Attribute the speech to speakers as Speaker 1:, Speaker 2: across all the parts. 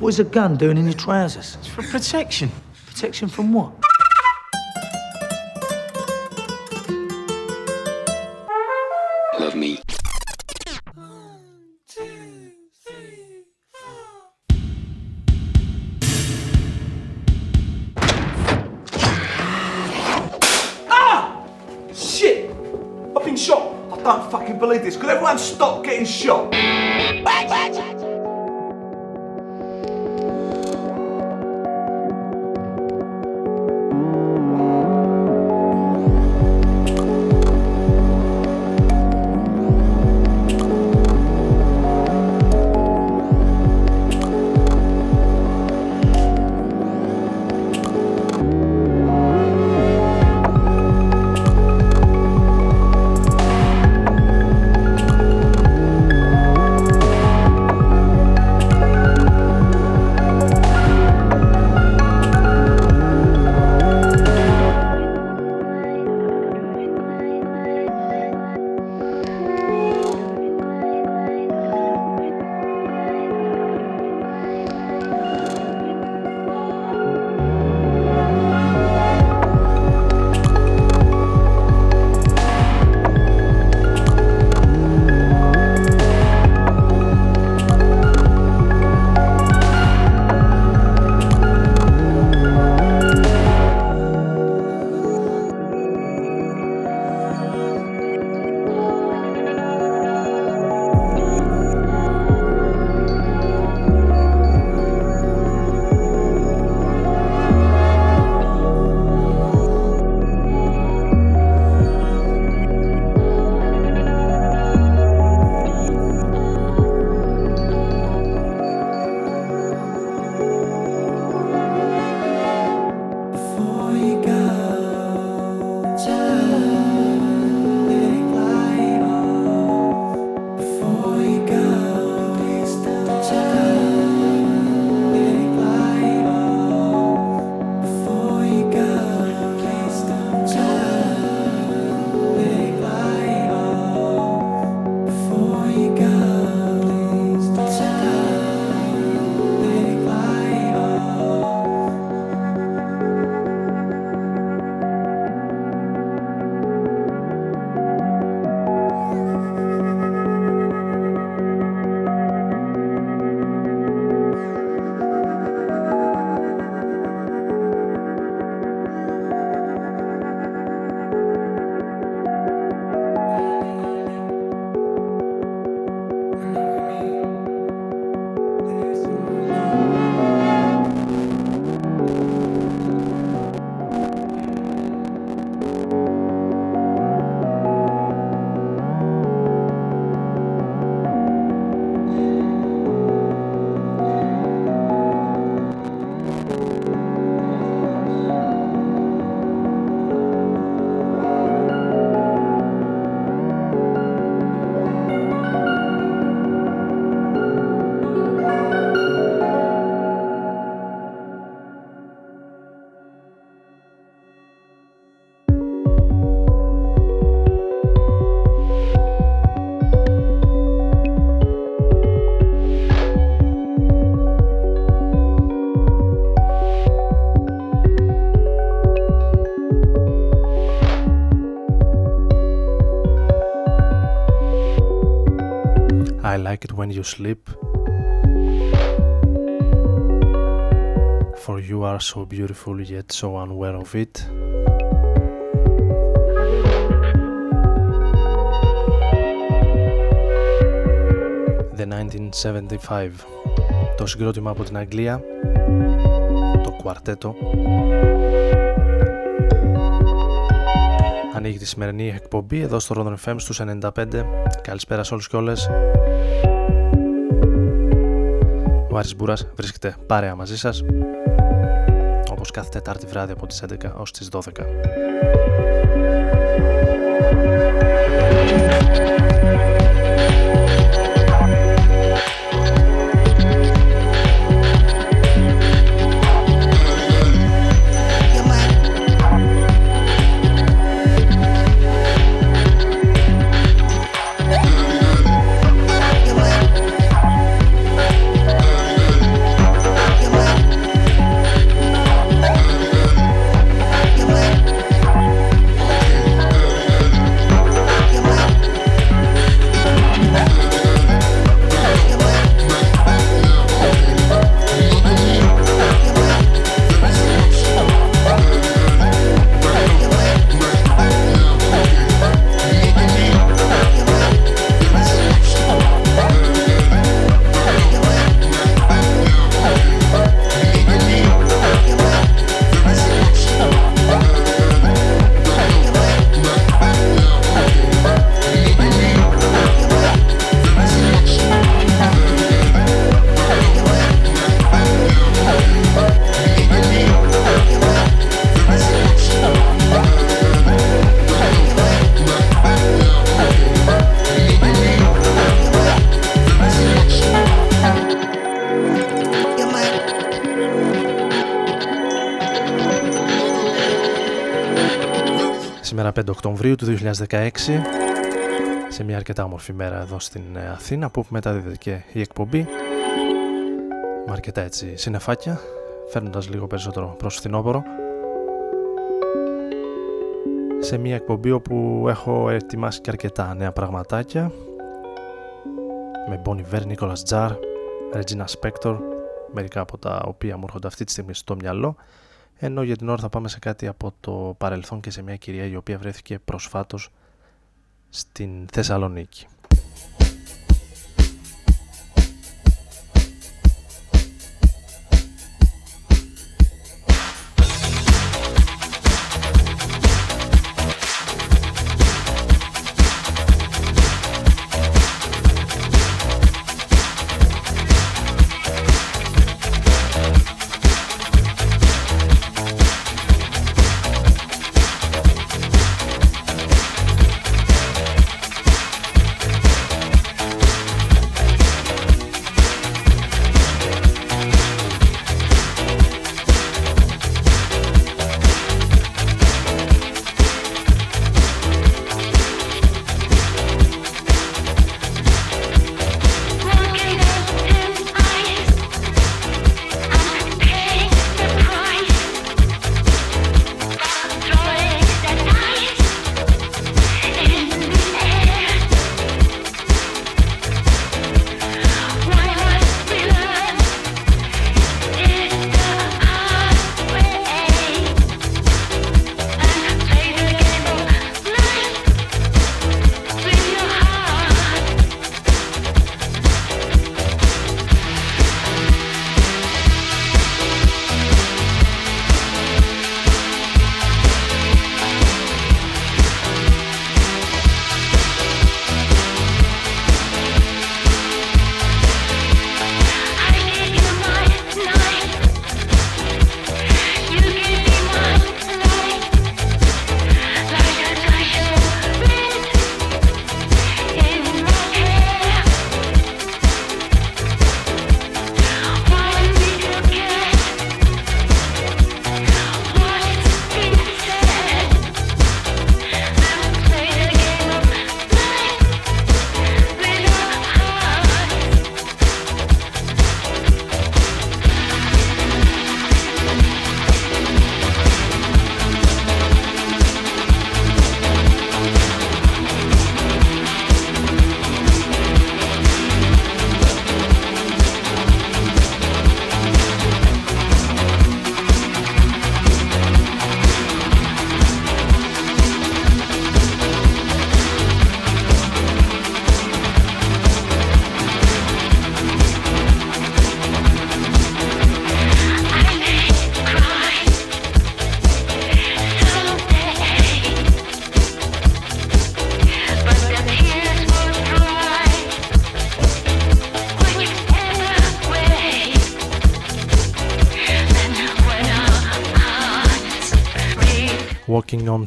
Speaker 1: What is a gun doing in your trousers?
Speaker 2: It's for protection.
Speaker 1: Protection from what?
Speaker 3: Love me. Ah!
Speaker 4: Shit! I've been shot! I don't fucking believe this. Could everyone stop getting shot?
Speaker 5: like it when you sleep. For you are so beautiful yet so unaware of it. The 1975 Το συγκρότημα από την Αγγλία Το κουαρτέτο ανοίγει τη σημερινή εκπομπή εδώ στο Rodon FM στους 95. Καλησπέρα σε όλους και όλες. Ο Άρης Μπούρας βρίσκεται παρέα μαζί σας, όπως κάθε Τετάρτη βράδυ από τις 11 ως τις 12. Οκτωβρίου του 2016 σε μια αρκετά όμορφη μέρα εδώ στην ε, Αθήνα που μεταδίδεται και η εκπομπή. Με αρκετά έτσι συνεφάκια φέρνοντας λίγο περισσότερο προς φθινόπωρο. Σε μια εκπομπή όπου έχω ετοιμάσει και αρκετά νέα πραγματάκια με Bonnie Ver, Nicholas Jar, Regina Spector μερικά από τα οποία μου έρχονται αυτή τη στιγμή στο μυαλό ενώ για την ώρα θα πάμε σε κάτι από το παρελθόν και σε μια κυρία η οποία βρέθηκε προσφάτως στην Θεσσαλονίκη.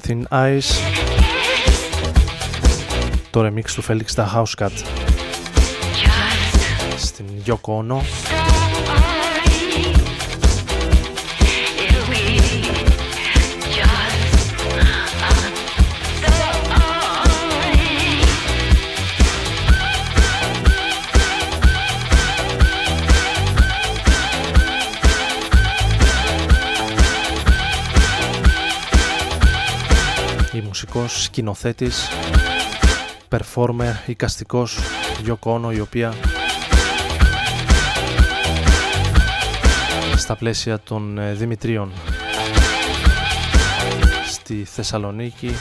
Speaker 5: Thin Ice το remix του Felix the House Cut στην Yoko Ono μουσικός, σκηνοθέτης, performer, οικαστικός, Γιώκο η οποία στα πλαίσια των ε, Δημητρίων στη Θεσσαλονίκη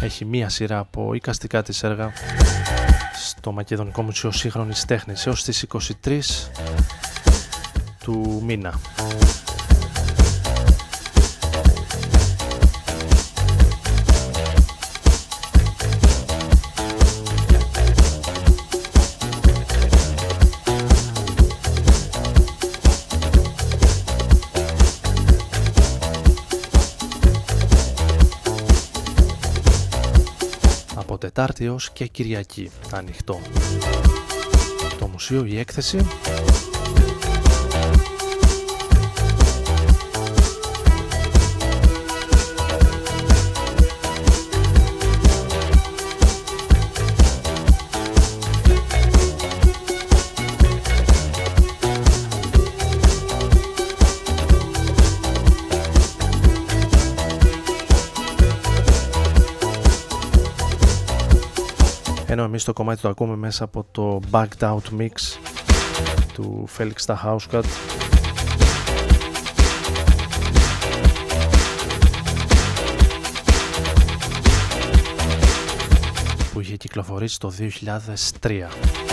Speaker 5: έχει μία σειρά από οικαστικά της έργα στο Μακεδονικό Μουσείο Σύγχρονης Τέχνης έως τις 23 του μήνα. Τετάρτη έως και Κυριακή ανοιχτό. Το μουσείο, η έκθεση Εμείς το κομμάτι το ακούμε μέσα από το Backed Out Mix του Felix Housecut που είχε κυκλοφορήσει το 2003.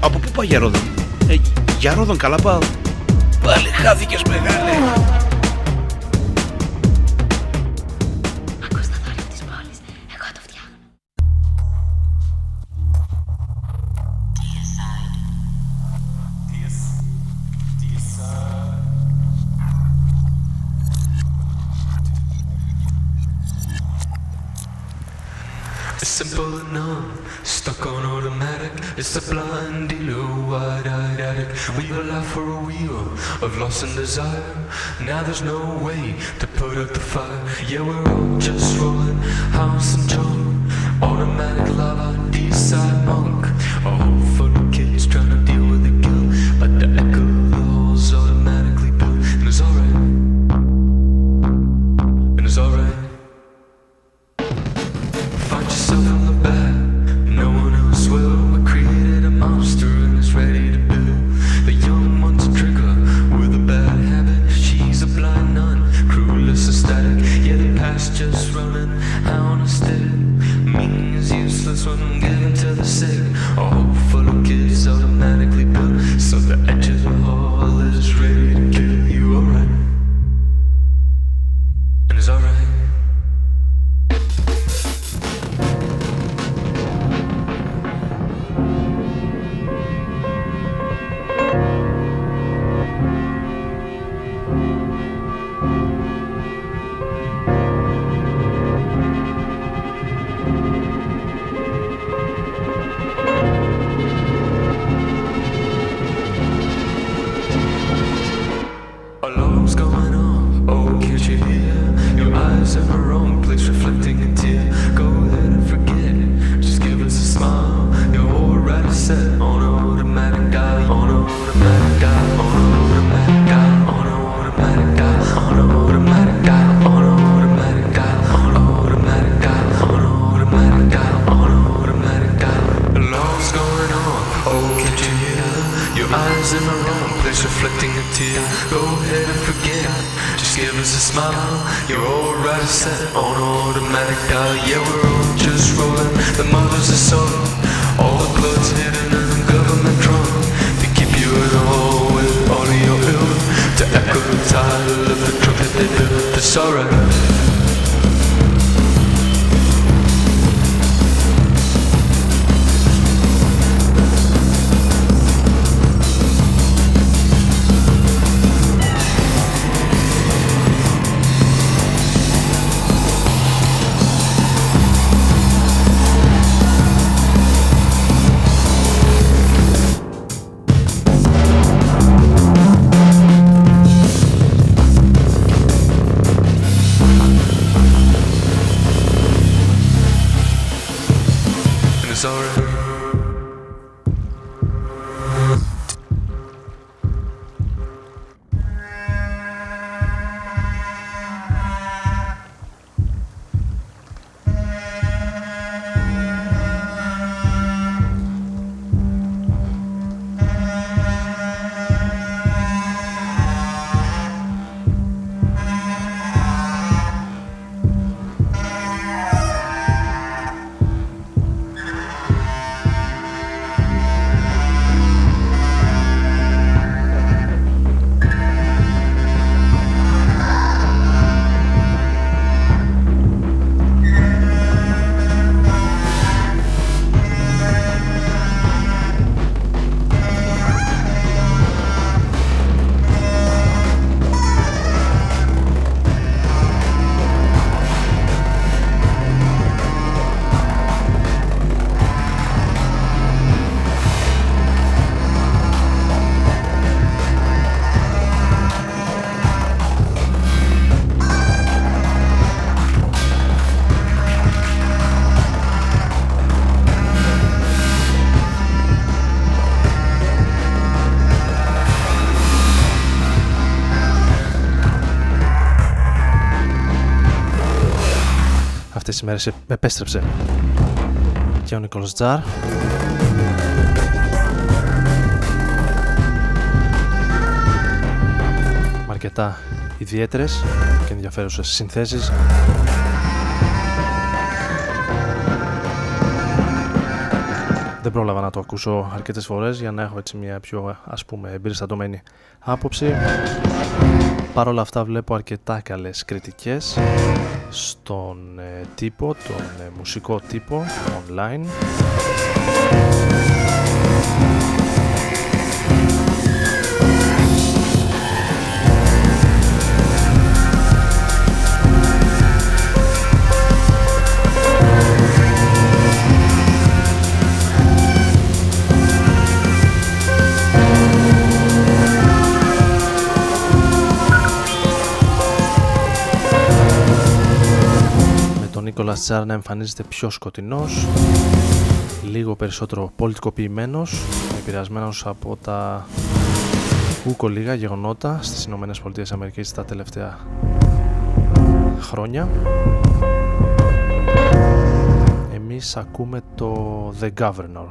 Speaker 2: Από πού πάει για Ρόδον. Ε, για Ρόδον καλά πάω. Πάλι χάθηκες μεγάλε.
Speaker 6: It's the blind dealer, wide-eyed addict. We will laugh for a wheel of loss and desire. Now there's no way to put out the fire. Yeah, we're all just rolling house and junk. Automatic lava, D-side monk. A whole foot
Speaker 5: αυτές τις μέρες επέστρεψε. Και ο Νίκολος Τζάρ. Με αρκετά ιδιαίτερες και ενδιαφέρουσες συνθέσεις. Δεν πρόλαβα να το ακούσω αρκετές φορές για να έχω έτσι μια πιο ας πούμε εμπεριστατωμένη άποψη Παρ' όλα αυτά βλέπω αρκετά καλές κριτικές στον ε, τύπο, τον ε, μουσικό τύπο online Νίκολας Τσάρ να εμφανίζεται πιο σκοτεινός, λίγο περισσότερο πολιτικοποιημένος, επηρεασμένος από τα ούκο λίγα γεγονότα στις Ηνωμένες Πολιτείες Αμερικής τα τελευταία χρόνια. Εμείς ακούμε το The Governor.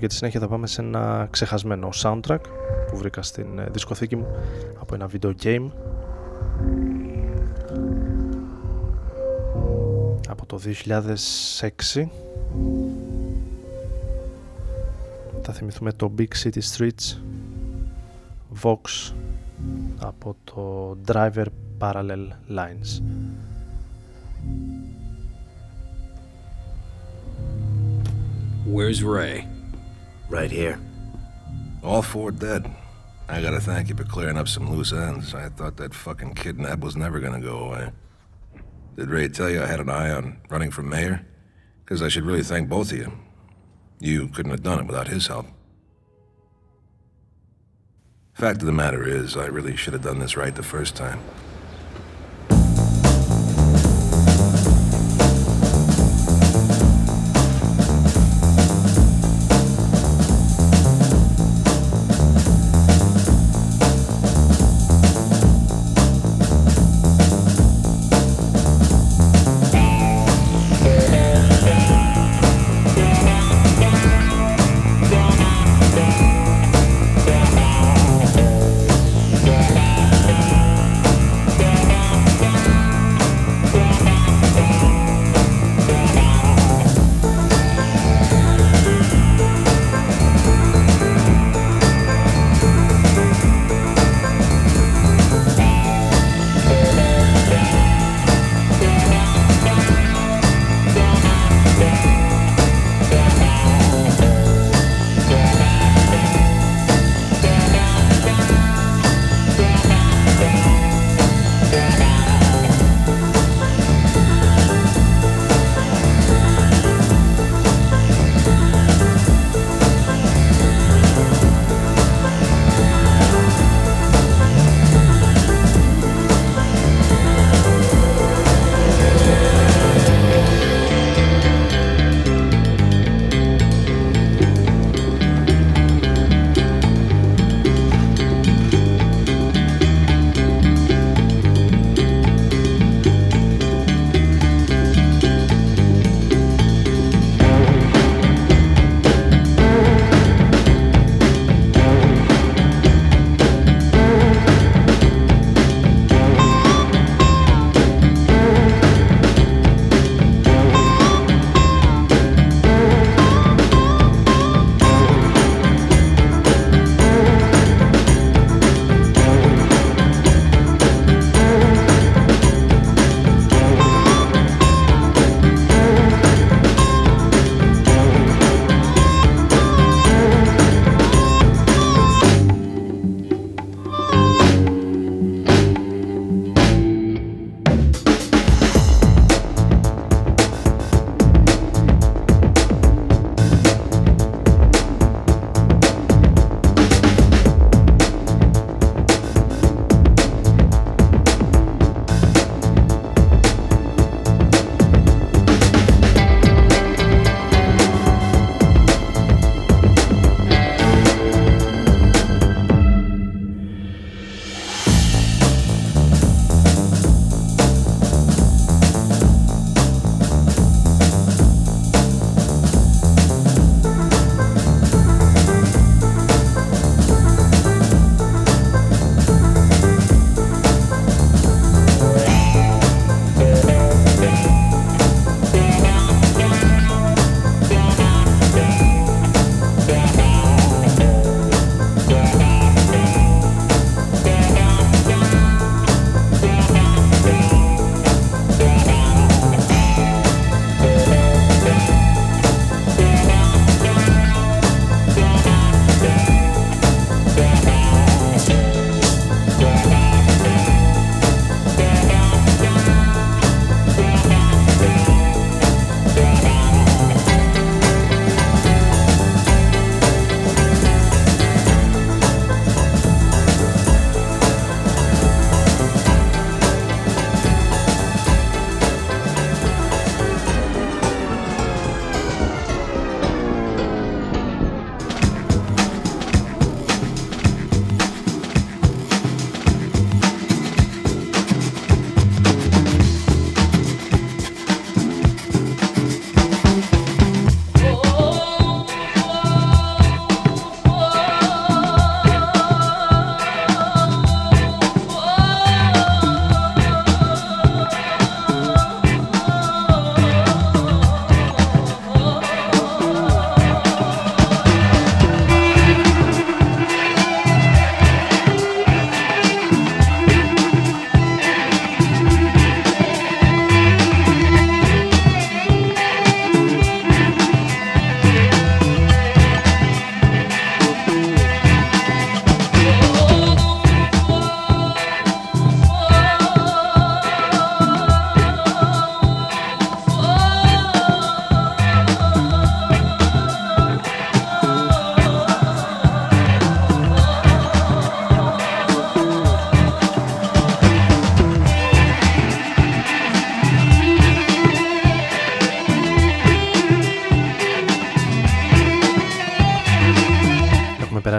Speaker 5: Ενώ και τη συνέχεια θα πάμε σε ένα ξεχασμένο soundtrack που βρήκα στην ε, δισκοθήκη μου από ένα video game από το 2006 θα θυμηθούμε το Big City Streets Vox από το Driver Parallel Lines
Speaker 7: Where's Ray?
Speaker 8: Right here.
Speaker 9: All four dead. I gotta thank you for clearing up some loose ends. I thought that fucking kidnap was never gonna go away. Did Ray tell you I had an eye on running for mayor? Because I should really thank both of you. You couldn't have done it without his help. Fact of the matter is, I really should have done this right the first time.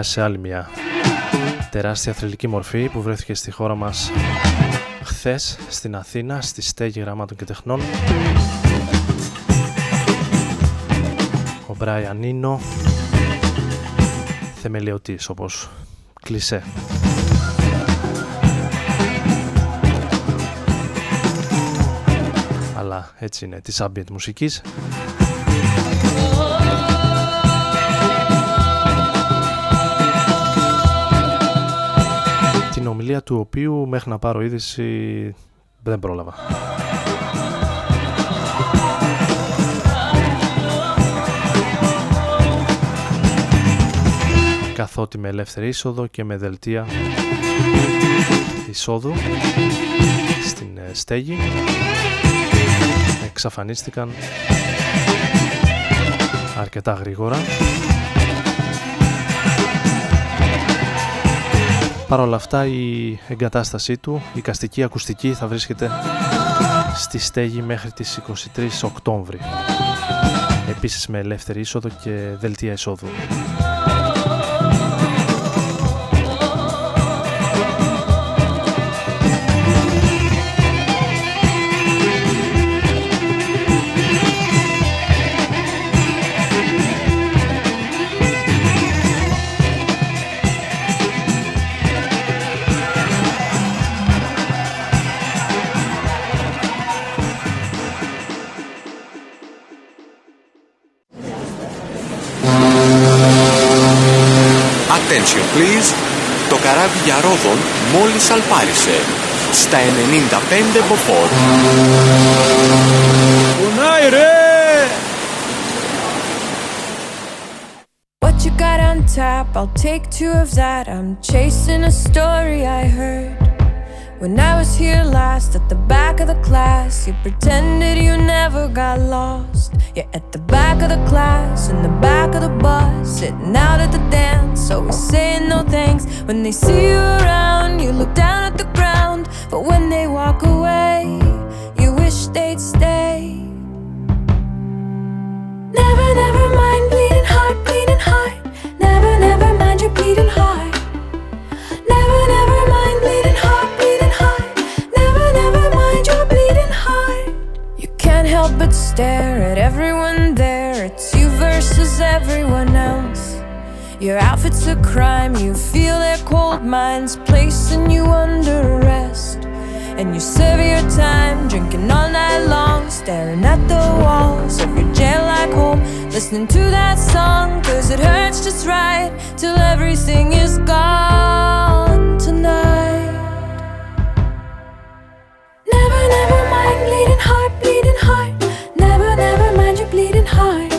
Speaker 5: Περάσει σε άλλη μια τεράστια θρηλυκή μορφή που βρέθηκε στη χώρα μας χθες στην Αθήνα στη στέγη γραμμάτων και τεχνών. Ο Μπράιαν Ίνο θεμελιωτής όπως κλισέ. Αλλά έτσι είναι της ambient μουσικής την ομιλία του οποίου μέχρι να πάρω είδηση δεν πρόλαβα. καθότι με ελεύθερη είσοδο και με δελτία εισόδου στην ε, στέγη εξαφανίστηκαν αρκετά γρήγορα Παρ' όλα αυτά η εγκατάστασή του, η καστική ακουστική θα βρίσκεται στη στέγη μέχρι τις 23 Οκτώβρη. Επίσης με ελεύθερη είσοδο και δελτία εισόδου.
Speaker 8: Attention please. Το καράβι για Ρόδον μόλις αλπάρισε. Στα 95 μποφόρ.
Speaker 4: Κουνάει ρε!
Speaker 10: What you got on tap? I'll take two of that. I'm chasing a story I heard. When I was here last at the back of the class, you pretended you never got lost. You're at the back of the class, in the back of the bus, sitting out at the dance, always saying no thanks. When they see you around, you look down at the ground, but when they walk away, you wish they'd stay. Never, never mind, bleeding heart, bleeding heart. Stare at everyone there. It's you versus everyone else. Your outfit's a crime, you feel their cold minds placing you under arrest. And you serve your time, drinking all night long, staring at the walls of your jail like home, listening to that song, cause it hurts just right till everything is gone tonight. Never, never mind bleeding heart, bleeding heart.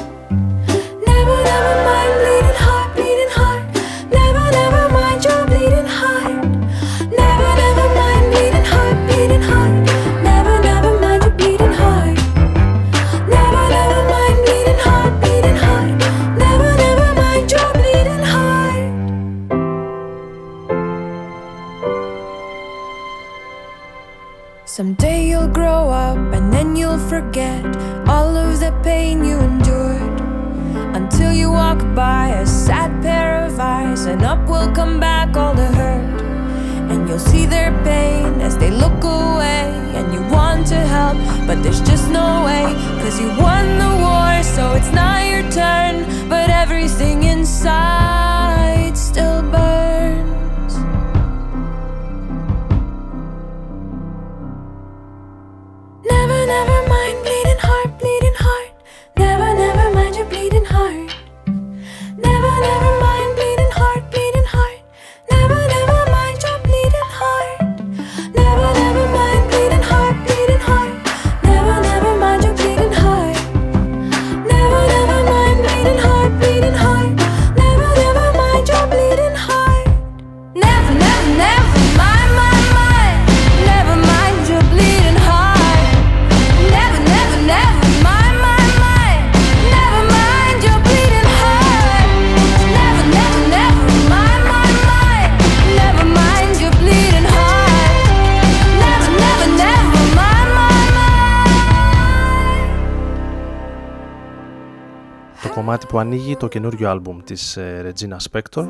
Speaker 11: Το καινούριο άλμπουμ της ε, Regina Spector.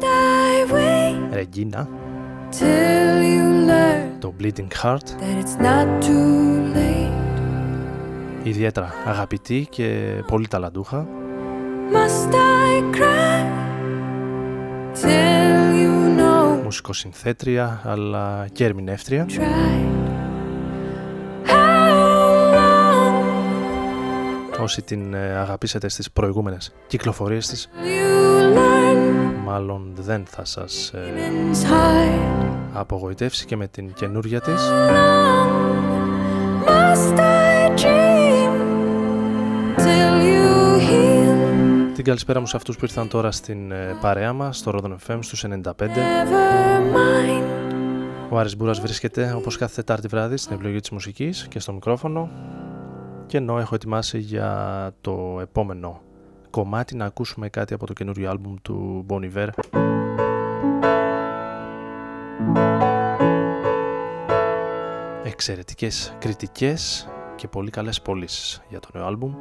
Speaker 11: Regina. το Bleeding Heart. ιδιαίτερα αγαπητή και πολύ ταλαντούχα. Μουσικοσυνθέτρια αλλά και ερμηνεύτρια όσοι την ε, αγαπήσετε στις προηγούμενες κυκλοφορίες της μάλλον δεν θα σας ε, απογοητεύσει και με την καινούρια της. Την καλησπέρα μου σε αυτούς που ήρθαν τώρα στην ε, παρέα μας στο Rodon FM στους 95 Ο Άρης Μπούρας βρίσκεται όπως κάθε Τετάρτη βράδυ στην επιλογή της μουσικής και στο μικρόφωνο και ενώ έχω ετοιμάσει για το επόμενο κομμάτι να ακούσουμε κάτι από το καινούριο άλμπουμ του Bon Iver. Εξαιρετικές κριτικές και πολύ καλές πωλήσεις για το νέο άλμπουμ.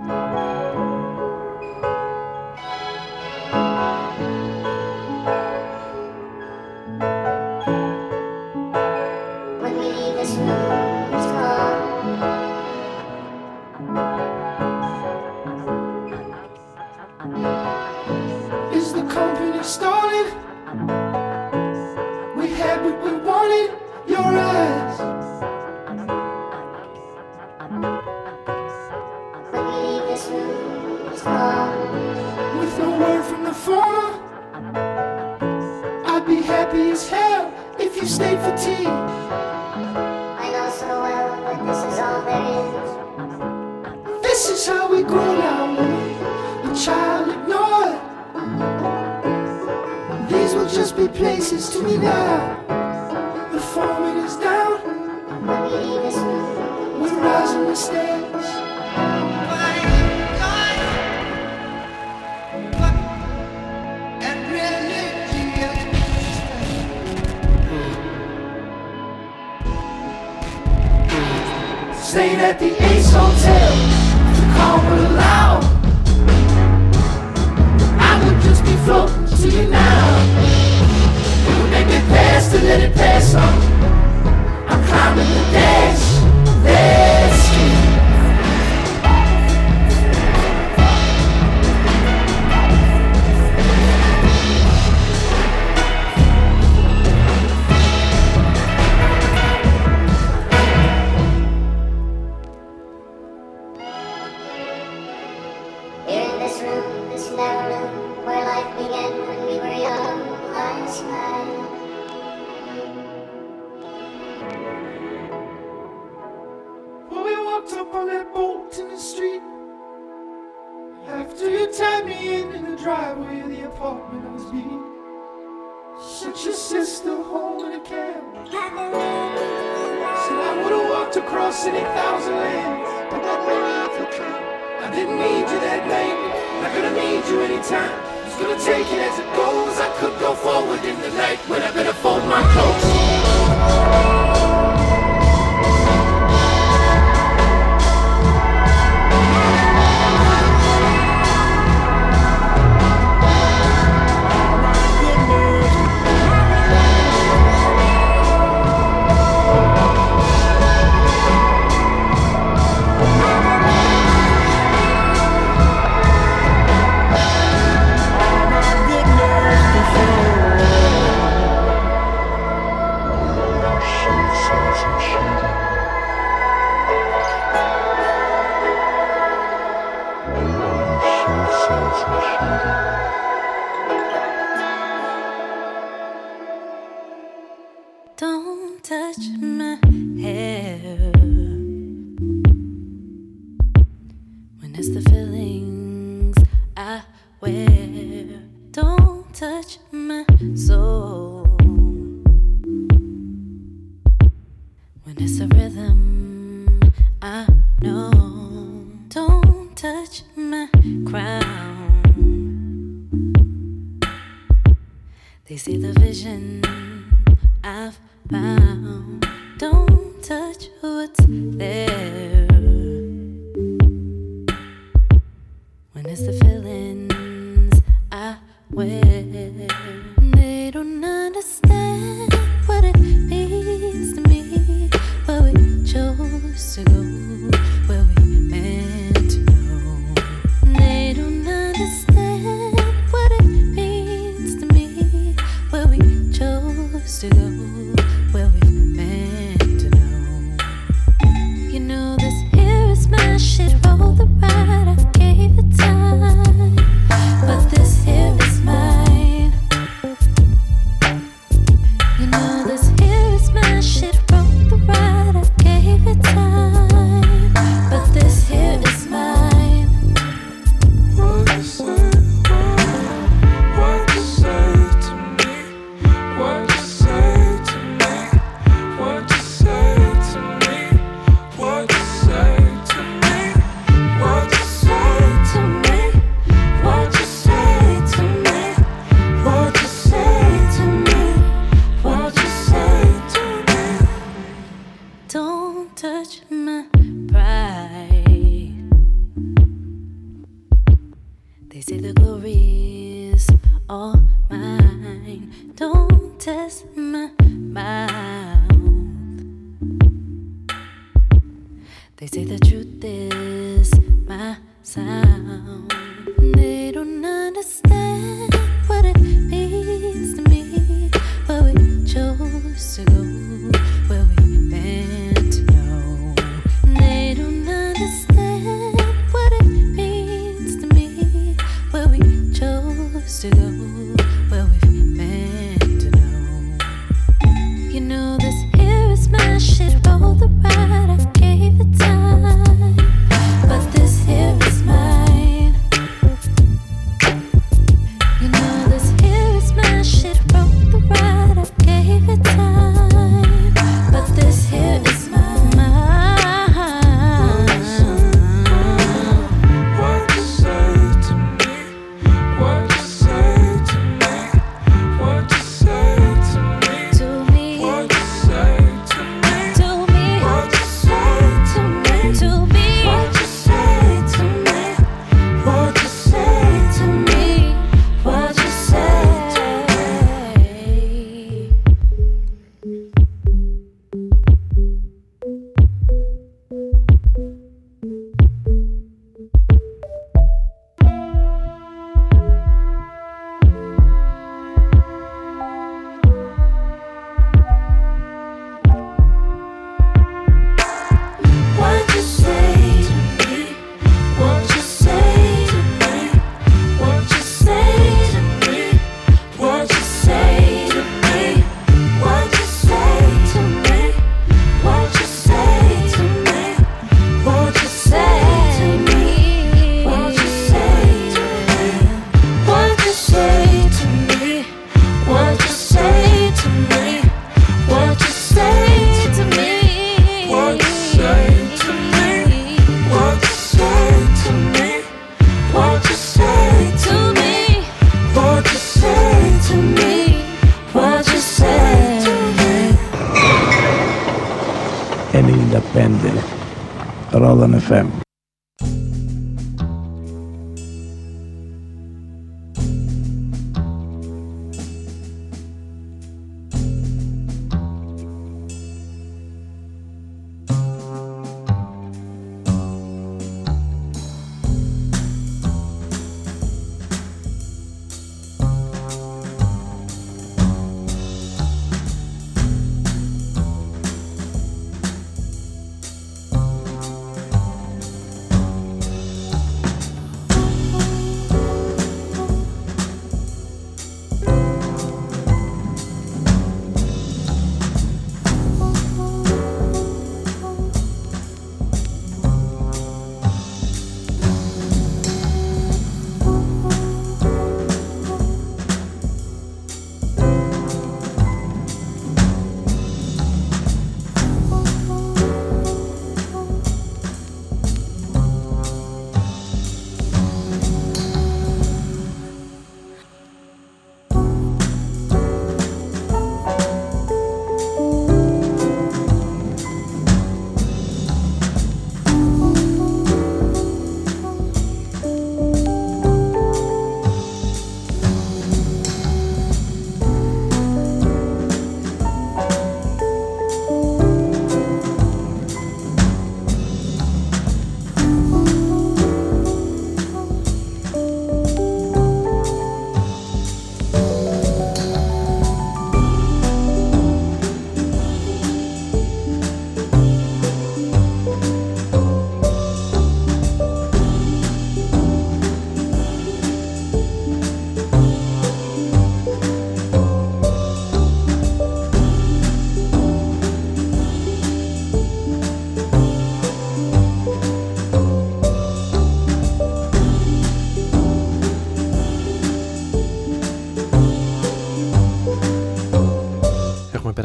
Speaker 12: places to me now. The foreman is down. We're rising the stage. Stayed at the Ace Hotel, the call would allow. I would
Speaker 13: just be floating to you to let it pass on.
Speaker 14: I'm climbing the
Speaker 15: dash.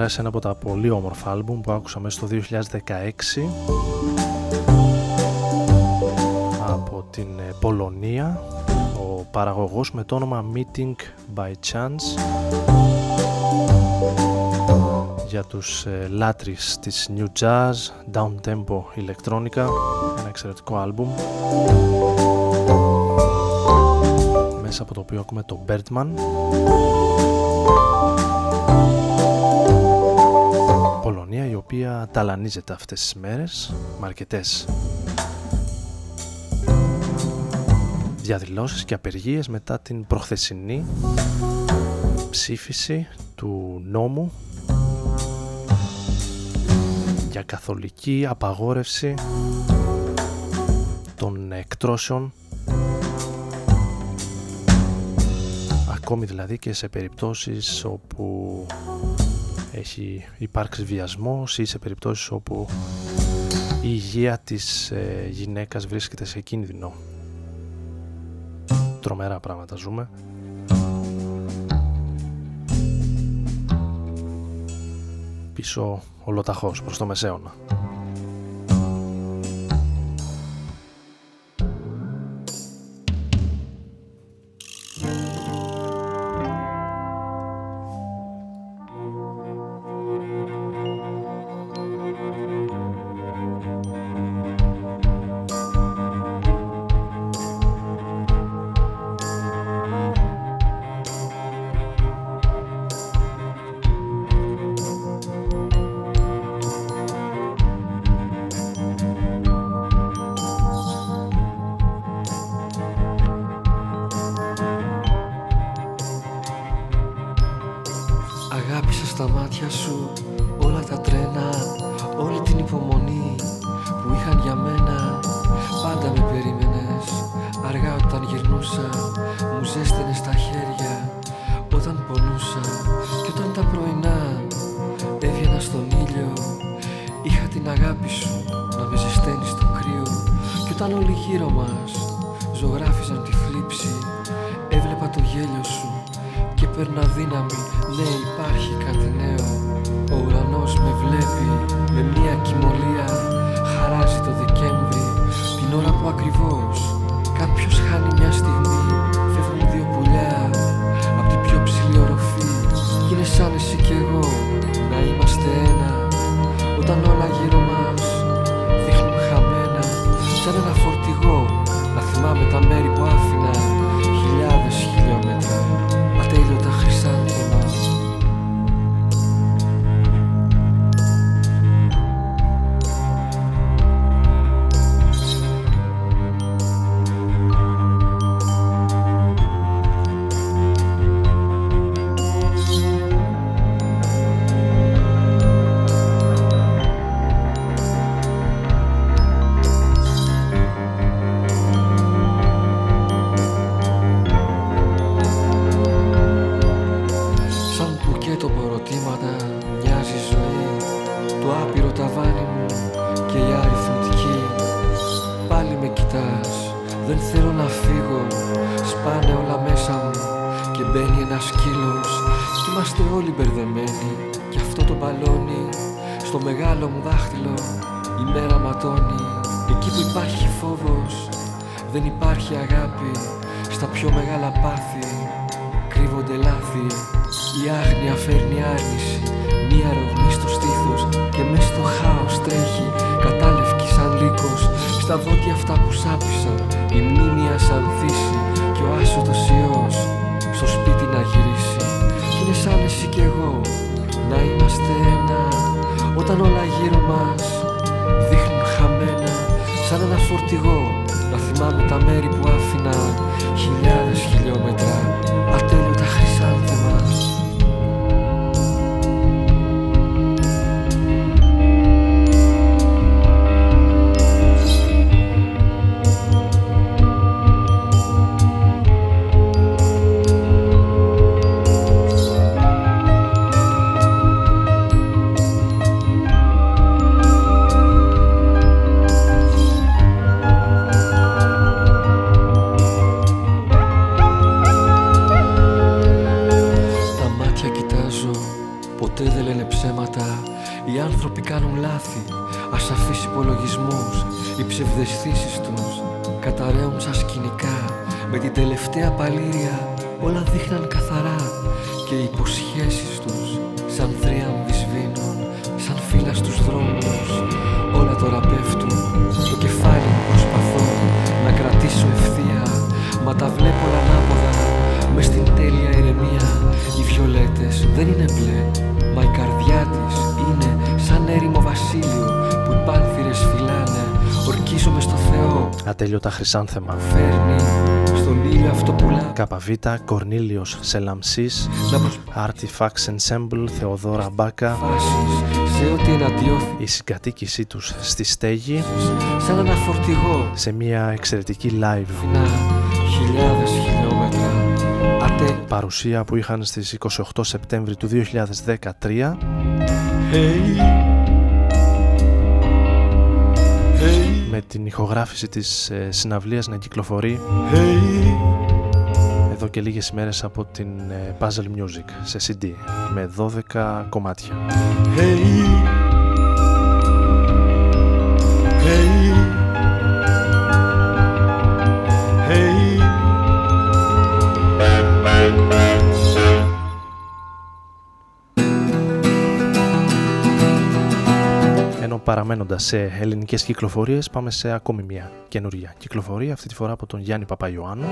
Speaker 15: σε ένα από τα πολύ όμορφα άλμπουμ που άκουσα μέσα στο 2016 από την ε, Πολωνία ο παραγωγός με το όνομα Meeting by Chance. Για τους ε, λάτρεις της New Jazz, Down Tempo, ηλεκτρόνικα ένα εξαιρετικό άλμπουμ. Μέσα από το οποίο ακούμε το Birdman οποία
Speaker 16: ταλανίζεται αυτές τις μέρες με αρκετέ διαδηλώσεις και απεργίες μετά την προχθεσινή ψήφιση του νόμου για καθολική απαγόρευση των εκτρώσεων ακόμη δηλαδή και σε περιπτώσεις όπου έχει υπάρξει βιασμός ή σε περιπτώσεις όπου η υγεία της ε, γυναίκας βρίσκεται σε κίνδυνο. Τρομερά πράγματα ζούμε. Πίσω ολοταχώς προς το μεσαίωνα.
Speaker 17: δεσθήσεις τους καταραίουν σαν σκηνικά με την τελευταία παλήρια όλα δείχναν καθαρά και οι υποσχέσεις τους. σαν θρίαμβοι σβήνουν σαν φύλλα στους δρόμους. όλα τώρα πέφτουν το κεφάλι μου προσπαθώ να κρατήσω ευθεία μα τα βλέπω ανάποδα μες στην τέλεια ηρεμία οι βιολέτες δεν είναι μπλε μα η καρδιά της είναι σαν έρημο βασίλειο
Speaker 16: που οι πάνθυρες φυλάνε Ορκίζομαι στο Θεό.
Speaker 10: Ατέλειωτα χρυσάνθεμα.
Speaker 16: Φέρνει στον ήλιο αυτό πουλά
Speaker 10: ΚΒ, Κορνίλιος Σελαμσής,
Speaker 16: Να προσπ...
Speaker 10: Artifacts Ensemble, Θεοδόρα Μπάκα,
Speaker 16: φάσεις σε ό,τι εναντιώθει
Speaker 10: η συγκατοίκησή τους στη στέγη.
Speaker 16: Σαν ένα φορτηγό.
Speaker 10: Σε μια εξαιρετική live.
Speaker 16: Να χιλιάδες χιλιόμετρα. Ατέλειο
Speaker 10: παρουσία που είχαν στις 28 Σεπτέμβρη του 2013
Speaker 16: Hey
Speaker 10: με την ηχογράφηση της ε, συναυλίας να κυκλοφορεί
Speaker 16: Hey.
Speaker 10: εδώ και λίγες ημέρες από την ε, Puzzle Music σε CD με 12 κομμάτια.
Speaker 16: Hey. Hey
Speaker 10: παραμένοντας σε ελληνικές κυκλοφορίες πάμε σε ακόμη μια καινούργια κυκλοφορία αυτή τη φορά από τον Γιάννη Παπαϊωάννου.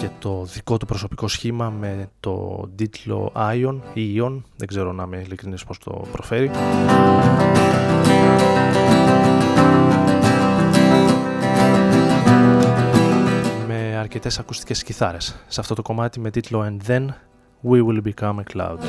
Speaker 10: Και το δικό του προσωπικό σχήμα με το τίτλο Ion ή Ion, δεν ξέρω να είμαι ειλικρινής πώς το προφέρει. Με αρκετές ακουστικές κιθάρες. Σε αυτό το κομμάτι με τίτλο And Then We Will Become a Cloud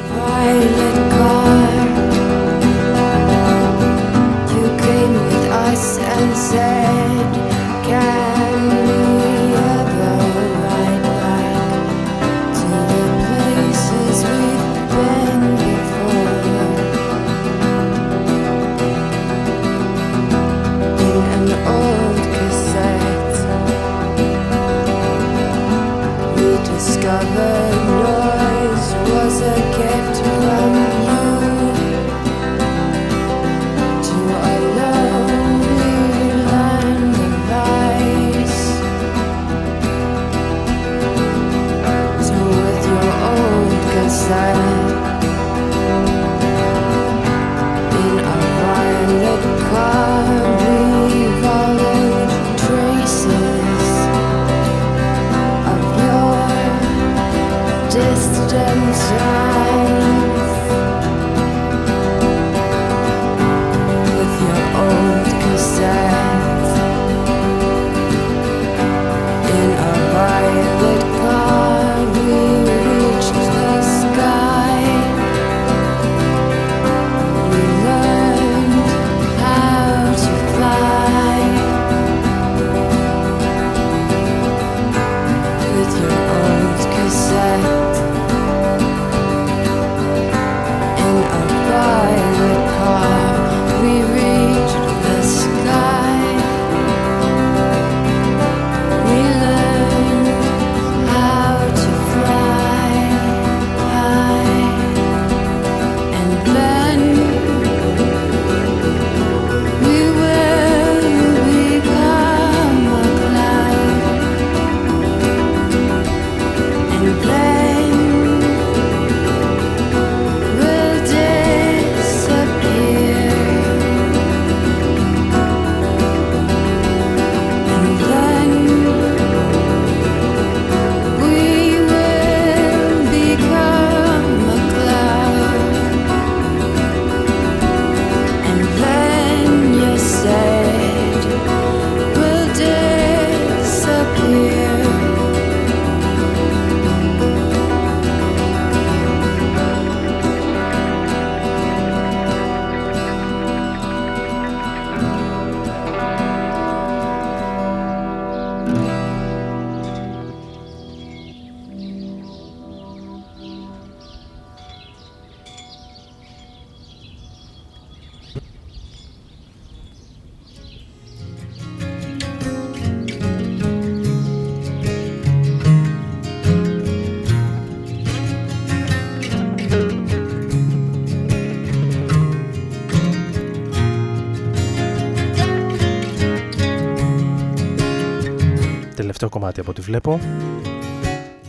Speaker 10: κομμάτι από ό,τι βλέπω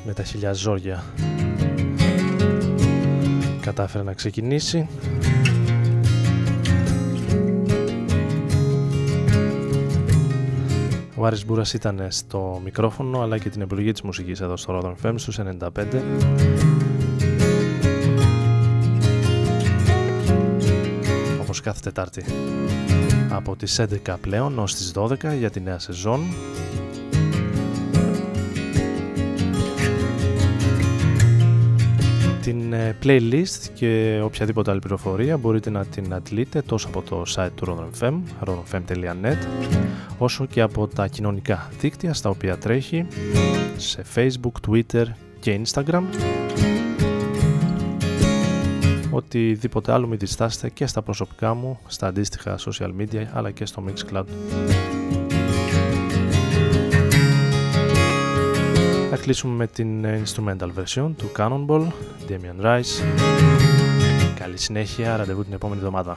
Speaker 10: με τα χιλιά ζόρια κατάφερε να ξεκινήσει. Ο Άρης Μπούρας ήταν στο μικρόφωνο αλλά και την επιλογή της μουσικής εδώ στο Rodon FM στους 95
Speaker 5: Όπως κάθε Τετάρτη από τις 11 πλέον ως τις 12 για τη νέα σεζόν. Την ε, playlist και οποιαδήποτε άλλη πληροφορία μπορείτε να την αντλείτε τόσο από το site του Rodon FM, rodonfm.net, όσο και από τα κοινωνικά δίκτυα στα οποία τρέχει σε Facebook, Twitter και Instagram οτιδήποτε άλλο μην διστάσετε και στα προσωπικά μου, στα αντίστοιχα social media αλλά και στο Mixcloud. Κλείσουμε με την instrumental version του Cannonball, Damian Rice. Καλή συνέχεια, ραντεβού την επόμενη εβδομάδα.